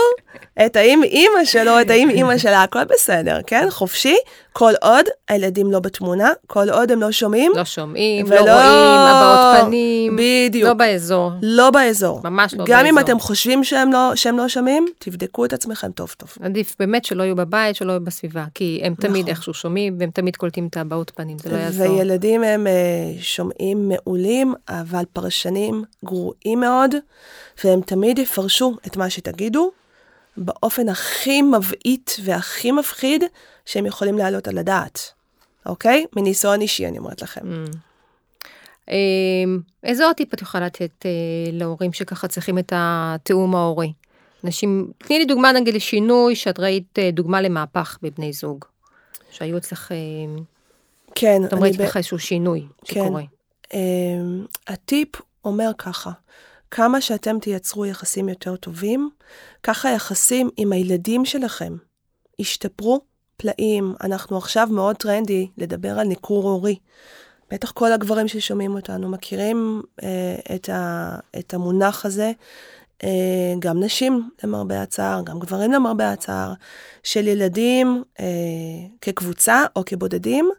את האם אימא שלו, את האם אימא שלה, הכל בסדר, כן? חופשי, כל עוד הילדים לא בתמונה, כל עוד הם לא שומעים, לא שומעים, ולא- לא רואים, הבעות פנים, בדיוק. לא באזור. לא באזור. ממש לא גם אם באזור. אתם חושבים שהם לא, שהם לא שומעים, תבדקו את עצמכם טוב טוב. עדיף באמת שלא יהיו בבית, שלא יהיו בסביבה, כי הם תמיד נכון. איכשהו שומעים, והם תמיד קולטים את הבעות פנים, זה לא יעזור. וילדים הם אה, שומעים מעולים, אבל פרשנים גרועים מאוד, והם תמיד יפרשו את מה שתגידו באופן הכי מבעית והכי מפחיד שהם יכולים להעלות על הדעת, אוקיי? מניסיון אישי אני אומרת לכם. Mm. אמ, איזה עוד טיפ את יכולה לתת אה, להורים שככה צריכים את התיאום ההורי? אנשים, תני לי דוגמה נגיד לשינוי שאת ראית אה, דוגמה למהפך בבני זוג. שהיו אצלך, אה, כן, את אומרת ב- לך איזשהו שינוי כן. שקורה. אמ, הטיפ אומר ככה, כמה שאתם תייצרו יחסים יותר טובים, ככה היחסים עם הילדים שלכם ישתפרו פלאים. אנחנו עכשיו מאוד טרנדי לדבר על ניכור הורי. בטח כל הגברים ששומעים אותנו מכירים אה, את, ה, את המונח הזה. אה, גם נשים למרבה הצער, גם גברים למרבה הצער, של ילדים אה, כקבוצה או כבודדים,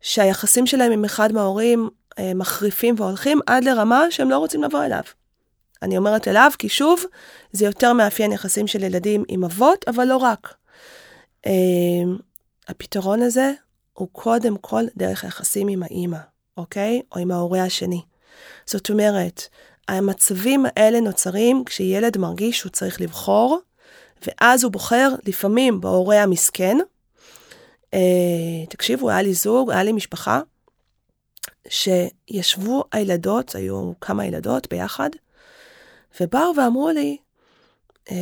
שהיחסים שלהם עם אחד מההורים אה, מחריפים והולכים עד לרמה שהם לא רוצים לבוא אליו. אני אומרת אליו כי שוב, זה יותר מאפיין יחסים של ילדים עם אבות, אבל לא רק. אה, הפתרון הזה הוא קודם כל דרך היחסים עם האימא, אוקיי? או עם ההורה השני. זאת אומרת, המצבים האלה נוצרים כשילד מרגיש שהוא צריך לבחור, ואז הוא בוחר לפעמים בהורה המסכן. אה, תקשיבו, היה לי זוג, היה לי משפחה, שישבו הילדות, היו כמה ילדות ביחד, ובאו ואמרו לי, אה,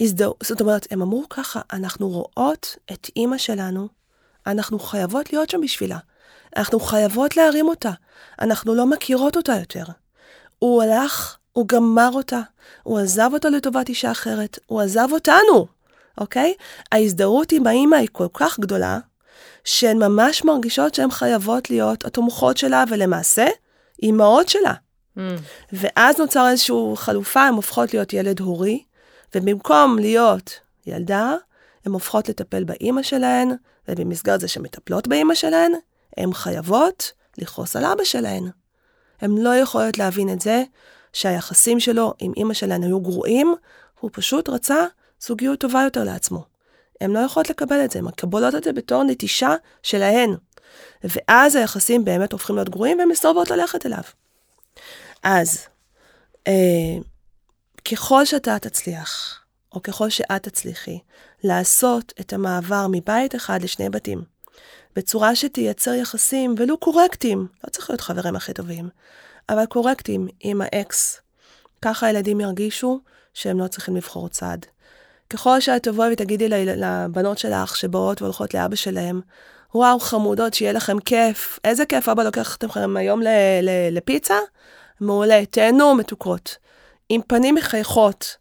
הזדהו, זאת אומרת, הם אמרו ככה, אנחנו רואות את אימא שלנו, אנחנו חייבות להיות שם בשבילה. אנחנו חייבות להרים אותה. אנחנו לא מכירות אותה יותר. הוא הלך, הוא גמר אותה, הוא עזב אותה לטובת אישה אחרת, הוא עזב אותנו, אוקיי? ההזדהות עם האימא היא כל כך גדולה, שהן ממש מרגישות שהן חייבות להיות התומכות שלה, ולמעשה, אימהות שלה. Mm. ואז נוצר איזושהי חלופה, הן הופכות להיות ילד הורי, ובמקום להיות ילדה, הן הופכות לטפל באימא שלהן, ובמסגרת זה שמטפלות באימא שלהן, הן חייבות לכעוס על אבא שלהן. הן לא יכולות להבין את זה שהיחסים שלו עם אימא שלהן היו גרועים, הוא פשוט רצה זוגיות טובה יותר לעצמו. הן לא יכולות לקבל את זה, הן מקבלות את זה בתור נטישה שלהן. ואז היחסים באמת הופכים להיות גרועים והן מסרבות ללכת אליו. אז, אה, ככל שאתה תצליח, או ככל שאת תצליחי, לעשות את המעבר מבית אחד לשני בתים, בצורה שתייצר יחסים, ולו קורקטים, לא צריך להיות חברים הכי טובים, אבל קורקטים עם האקס, ככה הילדים ירגישו שהם לא צריכים לבחור צד. ככל שאת תבואי ותגידי לבנות שלך שבאות והולכות לאבא שלהם, וואו, חמודות, שיהיה לכם כיף. איזה כיף, אבא לוקח אתכם היום לפיצה? מעולה, תהנו מתוקות. עם פנים מחייכות.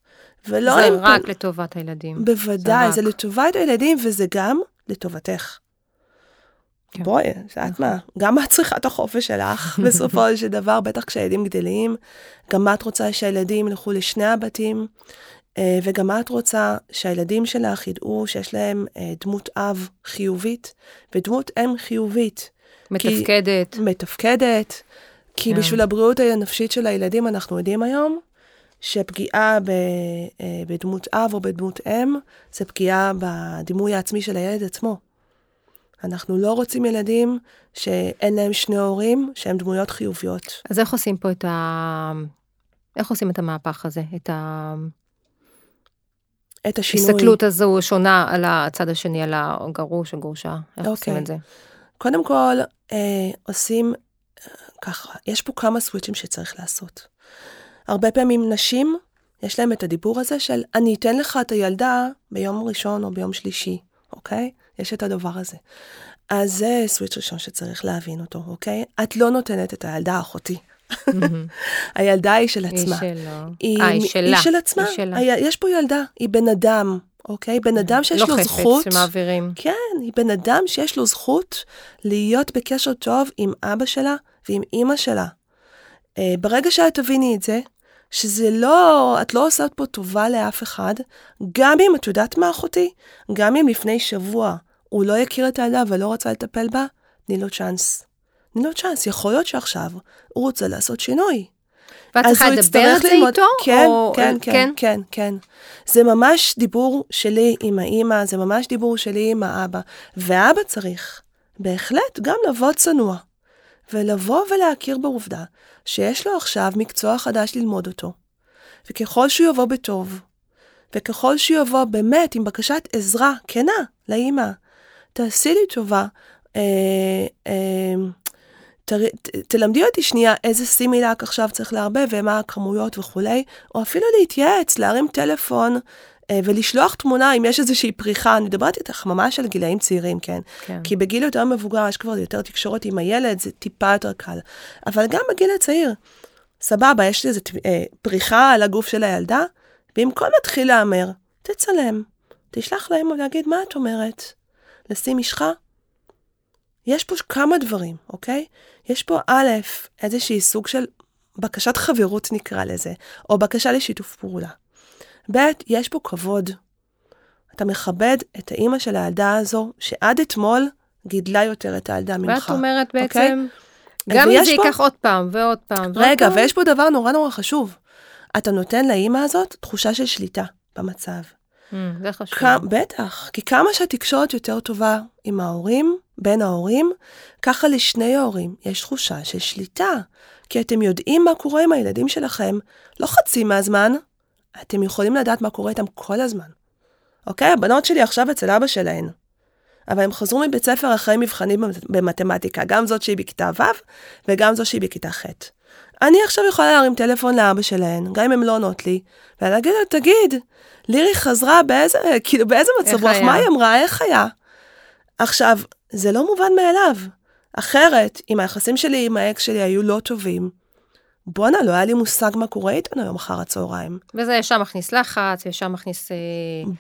ולא זה עם... זה רק פ... לטובת הילדים. בוודאי, זה, זה לטובת הילדים וזה גם לטובתך. כן. בואי, את יודעת. מה, גם את צריכה את החופש שלך, בסופו של דבר, בטח כשהילדים גדלים, גם את רוצה שהילדים ילכו לשני הבתים, אה, וגם את רוצה שהילדים שלך ידעו שיש להם אה, דמות אב חיובית ודמות אם חיובית. מתפקדת. מתפקדת. כי כן. בשביל הבריאות הנפשית של הילדים אנחנו יודעים היום שפגיעה ב, אה, בדמות אב או בדמות אם זה פגיעה בדימוי העצמי של הילד עצמו. אנחנו לא רוצים ילדים שאין להם שני הורים שהם דמויות חיוביות. אז איך עושים פה את ה... איך עושים את המהפך הזה? את ה... את השינוי. ההסתכלות הזו שונה על הצד השני, על הגרוש, הגרושה, איך okay. עושים אוקיי. את זה? קודם כל, אה, עושים ככה, יש פה כמה סוויצ'ים שצריך לעשות. הרבה פעמים נשים, יש להם את הדיבור הזה של אני אתן לך את הילדה ביום ראשון או ביום שלישי, אוקיי? יש את הדבר הזה. אז זה סוויץ' ראשון שצריך להבין אותו, אוקיי? את לא נותנת את הילדה אחותי. הילדה היא של עצמה. היא שלו. היא, 아, היא שלה. היא של עצמה. היא שלה. יש פה ילדה, היא בן אדם, אוקיי? בן אדם שיש לא לו זכות... לא חפץ שמעבירים. כן, היא בן אדם שיש לו זכות להיות בקשר טוב עם אבא שלה ועם אימא שלה. Uh, ברגע שאת תביני את זה, שזה לא, את לא עושה פה טובה לאף אחד, גם אם, את יודעת מה אחותי? גם אם לפני שבוע הוא לא יכיר את הילדה ולא רצה לטפל בה, תני לו צ'אנס. תני לו צ'אנס, יכול להיות שעכשיו הוא רוצה לעשות שינוי. ואת צריכה לדבר על זה איתו? כן, או... כן, כן, כן, כן, כן. זה ממש דיבור שלי עם האימא, זה ממש דיבור שלי עם האבא. ואבא צריך בהחלט גם לבוא צנוע, ולבוא ולהכיר בעובדה שיש לו עכשיו מקצוע חדש ללמוד אותו. וככל שהוא יבוא בטוב, וככל שהוא יבוא באמת עם בקשת עזרה כנה לאימא, תעשי לי טובה, אה, אה, ת, תלמדי אותי שנייה איזה סימילק עכשיו צריך לערבב ומה הכמויות וכולי, או אפילו להתייעץ, להרים טלפון ולשלוח תמונה אם יש איזושהי פריחה, אני מדברת איתך ממש על גילאים צעירים, כן? כן. כי בגיל יותר מבוגר יש כבר יותר תקשורת עם הילד, זה טיפה יותר קל. אבל גם בגיל הצעיר, סבבה, יש לי איזו אה, פריחה על הגוף של הילדה, במקום להתחיל להמר, תצלם, תשלח להם להגיד מה את אומרת. לשים משחה? יש פה כמה דברים, אוקיי? יש פה א', איזושהי סוג של בקשת חברות נקרא לזה, או בקשה לשיתוף פעולה. ב', יש פה כבוד. אתה מכבד את האימא של הילדה הזו, שעד אתמול גידלה יותר את הילדה ממך. ואת אומרת בעצם, אוקיי? גם אם זה פה... ייקח עוד פעם ועוד פעם. רגע, ועוד ויש פה דבר נורא נורא חשוב. אתה נותן לאימא הזאת תחושה של שליטה במצב. Mm, זה חשוב. כ... בטח, כי כמה שהתקשורת יותר טובה עם ההורים, בין ההורים, ככה לשני ההורים יש תחושה של שליטה. כי אתם יודעים מה קורה עם הילדים שלכם, לא חצי מהזמן, אתם יכולים לדעת מה קורה איתם כל הזמן. אוקיי? הבנות שלי עכשיו אצל אבא שלהן. אבל הם חזרו מבית ספר אחרי מבחנים במתמטיקה, גם זאת שהיא בכיתה ו' וגם זאת שהיא בכיתה ח'. אני עכשיו יכולה להרים טלפון לאבא שלהן, גם אם הם לא עונות לי, ולהגיד לו, תגיד, לירי חזרה באיזה, כאילו, באיזה מצב רוח, מה היא אמרה, איך היה? עכשיו, זה לא מובן מאליו. אחרת, אם היחסים שלי עם האקס שלי היו לא טובים, בואנה, לא היה לי מושג מה קורה איתנו היום אחר הצהריים. וזה ישר מכניס לחץ, ישר מכניס... אה,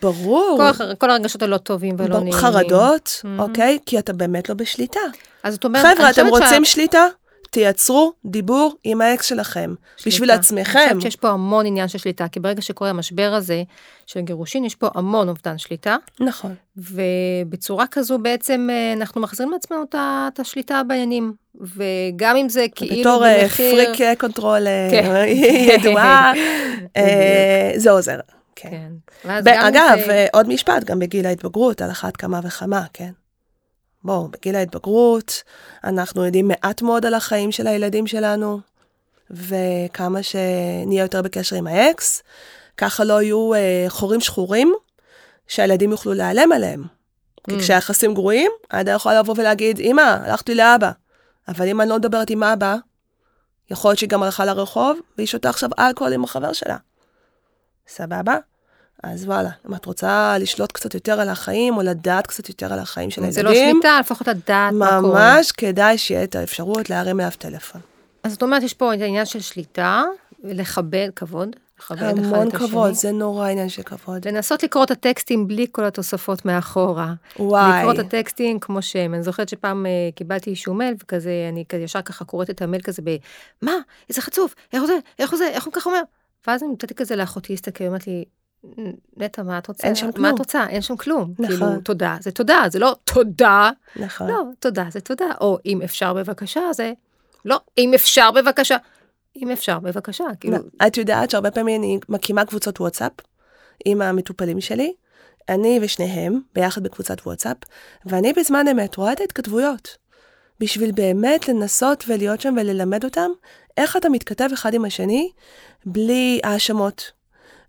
ברור. כל, כל הרגשות הלא טובים ולא נעימים. חרדות, mm-hmm. אוקיי? כי אתה באמת לא בשליטה. אז זאת אומרת, חבר'ה, אתם רוצים שה... שליטה? תייצרו דיבור עם האקס שלכם, בשביל שליטה. עצמכם. אני חושבת שיש פה המון עניין של שליטה, כי ברגע שקורה המשבר הזה של גירושין, יש פה המון אובדן שליטה, נכון. ובצורה כזו בעצם אה, אנחנו מחזירים לעצמנו את השליטה בעניינים, וגם אם זה כאילו בתור אה, במחיר... פריק קונטרול כן. ידועה, אה, זה עוזר. כן. כן. אגב, זה- עוד משפט, גם בגיל ההתבגרות, על אחת כמה וכמה, כן. בואו, בגיל ההתבגרות, אנחנו יודעים מעט מאוד על החיים של הילדים שלנו, וכמה שנהיה יותר בקשר עם האקס, ככה לא יהיו אה, חורים שחורים שהילדים יוכלו להיעלם עליהם. כי Mm. כשהיחסים גרועים, האדם יכול לבוא ולהגיד, אמא, הלכתי לאבא. אבל אם אני לא מדברת עם אבא, יכול להיות שהיא גם הלכה לרחוב, והיא שותה עכשיו אלכוהול עם החבר שלה. סבבה? אז וואלה, אם את רוצה לשלוט קצת יותר על החיים, או לדעת קצת יותר על החיים של זה לא הילדים, שליטה, לפחות לדעת מה קורה. ממש כדאי שיהיה את האפשרות להרים אליו טלפון. אז זאת אומרת, יש פה את העניין של שליטה, לכבד, כבוד. המון כבוד, זה נורא עניין של כבוד. לנסות לקרוא את הטקסטים בלי כל התוספות מאחורה. וואי, לקרוא את הטקסטים כמו שהם. אני זוכרת שפעם אה, קיבלתי איזשהו מייל, וכזה, אני כזה ישר ככה קוראת את המייל כזה ב... מה? איזה חצוף, איך זה, איך זה, איך הוא ככה אומר? ואז אני נתתי כזה לאחותי להסתכל, היא אומרת לי, נטע, מה את רוצה? אין שם מה כלום." את רוצה? אין שם כלום. נכון. כאילו, תודה, זה תודה, זה לא תודה. נכון. לא, תודה, זה תודה. או אם אפשר בבקשה, זה... לא, אם אפשר בבקשה. אם אפשר בבקשה, כאילו... לא, את יודעת שהרבה פעמים אני מקימה קבוצות וואטסאפ עם המטופלים שלי, אני ושניהם ביחד בקבוצת וואטסאפ, ואני בזמן אמת רואה את ההתכתבויות. בשביל באמת לנסות ולהיות שם וללמד אותם איך אתה מתכתב אחד עם השני בלי האשמות,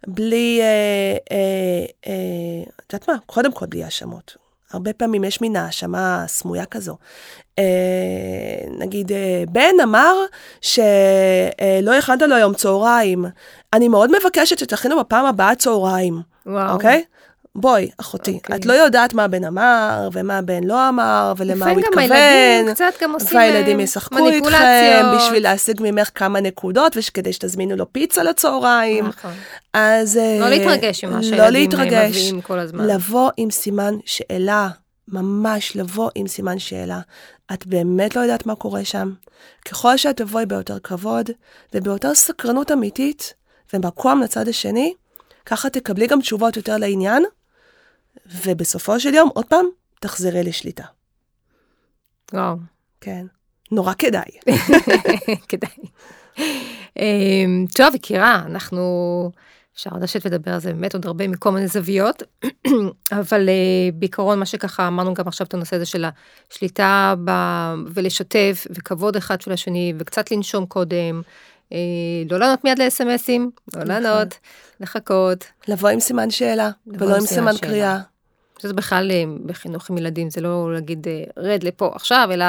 בלי, אה, אה, אה, את יודעת מה? קודם כל בלי האשמות. הרבה פעמים יש מין האשמה סמויה כזו. אה, נגיד, אה, בן אמר שלא הכנת לו היום צהריים. אני מאוד מבקשת שתכינו בפעם הבאה צהריים, וואו. אוקיי? בואי, אחותי, אוקיי. את לא יודעת מה בן אמר, ומה בן לא אמר, ולמה הוא לפעמים גם התכוון. הילדים קצת גם עושים והילדים אה, ישחקו איתכם. בשביל להשיג ממך כמה נקודות, וכדי שתזמינו לו פיצה לצהריים. נכון. אז... אה, לא להתרגש ממה לא שהילדים להתרגש. מביאים כל הזמן. לבוא עם סימן שאלה, ממש לבוא עם סימן שאלה. את באמת לא יודעת מה קורה שם. ככל שאת תבואי ביותר כבוד וביותר סקרנות אמיתית ומקום לצד השני, ככה תקבלי גם תשובות יותר לעניין, ובסופו של יום, עוד פעם, תחזרי לשליטה. וואו, כן. נורא כדאי. כדאי. אמ, טוב, יקירה, אנחנו... אפשר לשבת ולדבר על זה באמת עוד הרבה מכל מיני זוויות, אבל אה, בעיקרון מה שככה אמרנו גם עכשיו את הנושא הזה של השליטה ב... ולשתף וכבוד אחד של השני וקצת לנשום קודם, לא לענות מיד לאס.אם.אסים, לא נכון. לענות, לחכות, לבוא עם סימן שאלה, ולא עם סימן. קריאה. שזה בכלל אה, בחינוך עם ילדים, זה לא להגיד אה, רד לפה עכשיו, אלא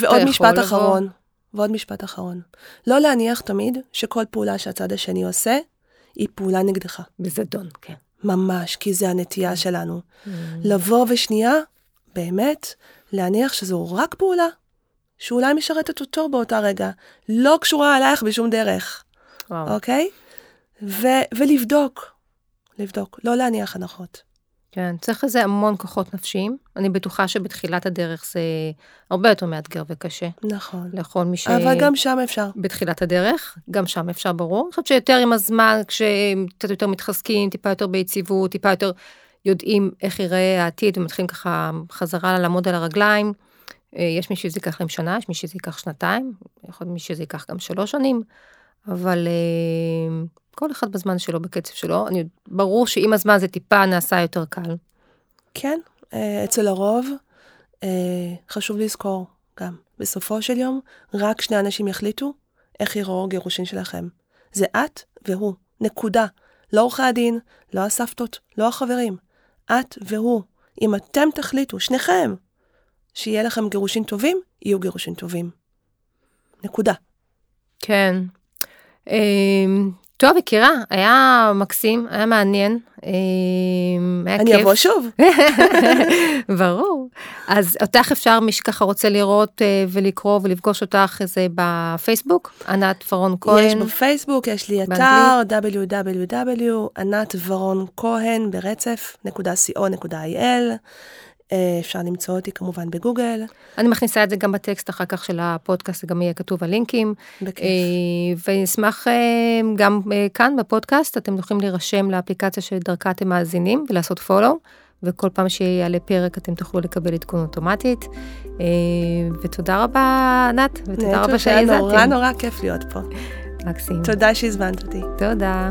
ועוד משפט לבוא. אחרון, ועוד משפט אחרון. לא להניח תמיד שכל פעולה שהצד השני עושה, היא פעולה נגדך. בזדון, כן. ממש, כי זה הנטייה שלנו. לבוא ושנייה, באמת, להניח שזו רק פעולה שאולי משרתת אותו באותה רגע, לא קשורה אלייך בשום דרך, וואו. אוקיי? ו- ולבדוק, לבדוק, לא להניח הנחות. כן, צריך לזה המון כוחות נפשיים. אני בטוחה שבתחילת הדרך זה הרבה יותר מאתגר וקשה נכון. לכל מי ש... אבל גם שם אפשר. בתחילת הדרך, גם שם אפשר ברור. אני חושבת שיותר עם הזמן, כשקצת יותר מתחזקים, טיפה יותר ביציבות, טיפה יותר יודעים איך ייראה העתיד ומתחילים ככה חזרה לעמוד על הרגליים. אה, יש מי שזה ייקח להם שנה, יש מי שזה ייקח שנתיים, יכול להיות מי שזה ייקח גם שלוש שנים, אבל אה, כל אחד בזמן שלו, בקצב שלו. אני, ברור שעם הזמן זה טיפה נעשה יותר קל. כן, אה, אצל הרוב, חשוב לזכור גם, בסופו של יום, רק שני אנשים יחליטו איך יראו הגירושין שלכם. זה את והוא, נקודה. לא עורכי הדין, לא הסבתות, לא החברים. את והוא. אם אתם תחליטו, שניכם, שיהיה לכם גירושין טובים, יהיו גירושין טובים. נקודה. כן. אמ, טוב, יקירה, היה מקסים, היה מעניין, אמ, היה אני כיף. אבוא שוב. ברור. אז אותך אפשר, מי שככה רוצה לראות אה, ולקרוא ולפגוש אותך, זה בפייסבוק, ענת פרון יש כהן. בפייסבוק, יש לי? אתר www.ענת ורון כהן ברצף, נקודה co.il. אה, אפשר למצוא אותי כמובן בגוגל. אני מכניסה את זה גם בטקסט אחר כך של הפודקאסט, זה גם יהיה כתוב הלינקים. בכיף. ואני אשמח גם כאן בפודקאסט, אתם יכולים להירשם לאפליקציה שדרכה אתם מאזינים ולעשות פולו. וכל פעם שיעלה פרק אתם תוכלו לקבל עדכון אוטומטית. ותודה רבה, ענת, ותודה רבה שהאזנתם. נורא נורא כיף להיות פה. מקסים. תודה שהזמנת אותי. תודה.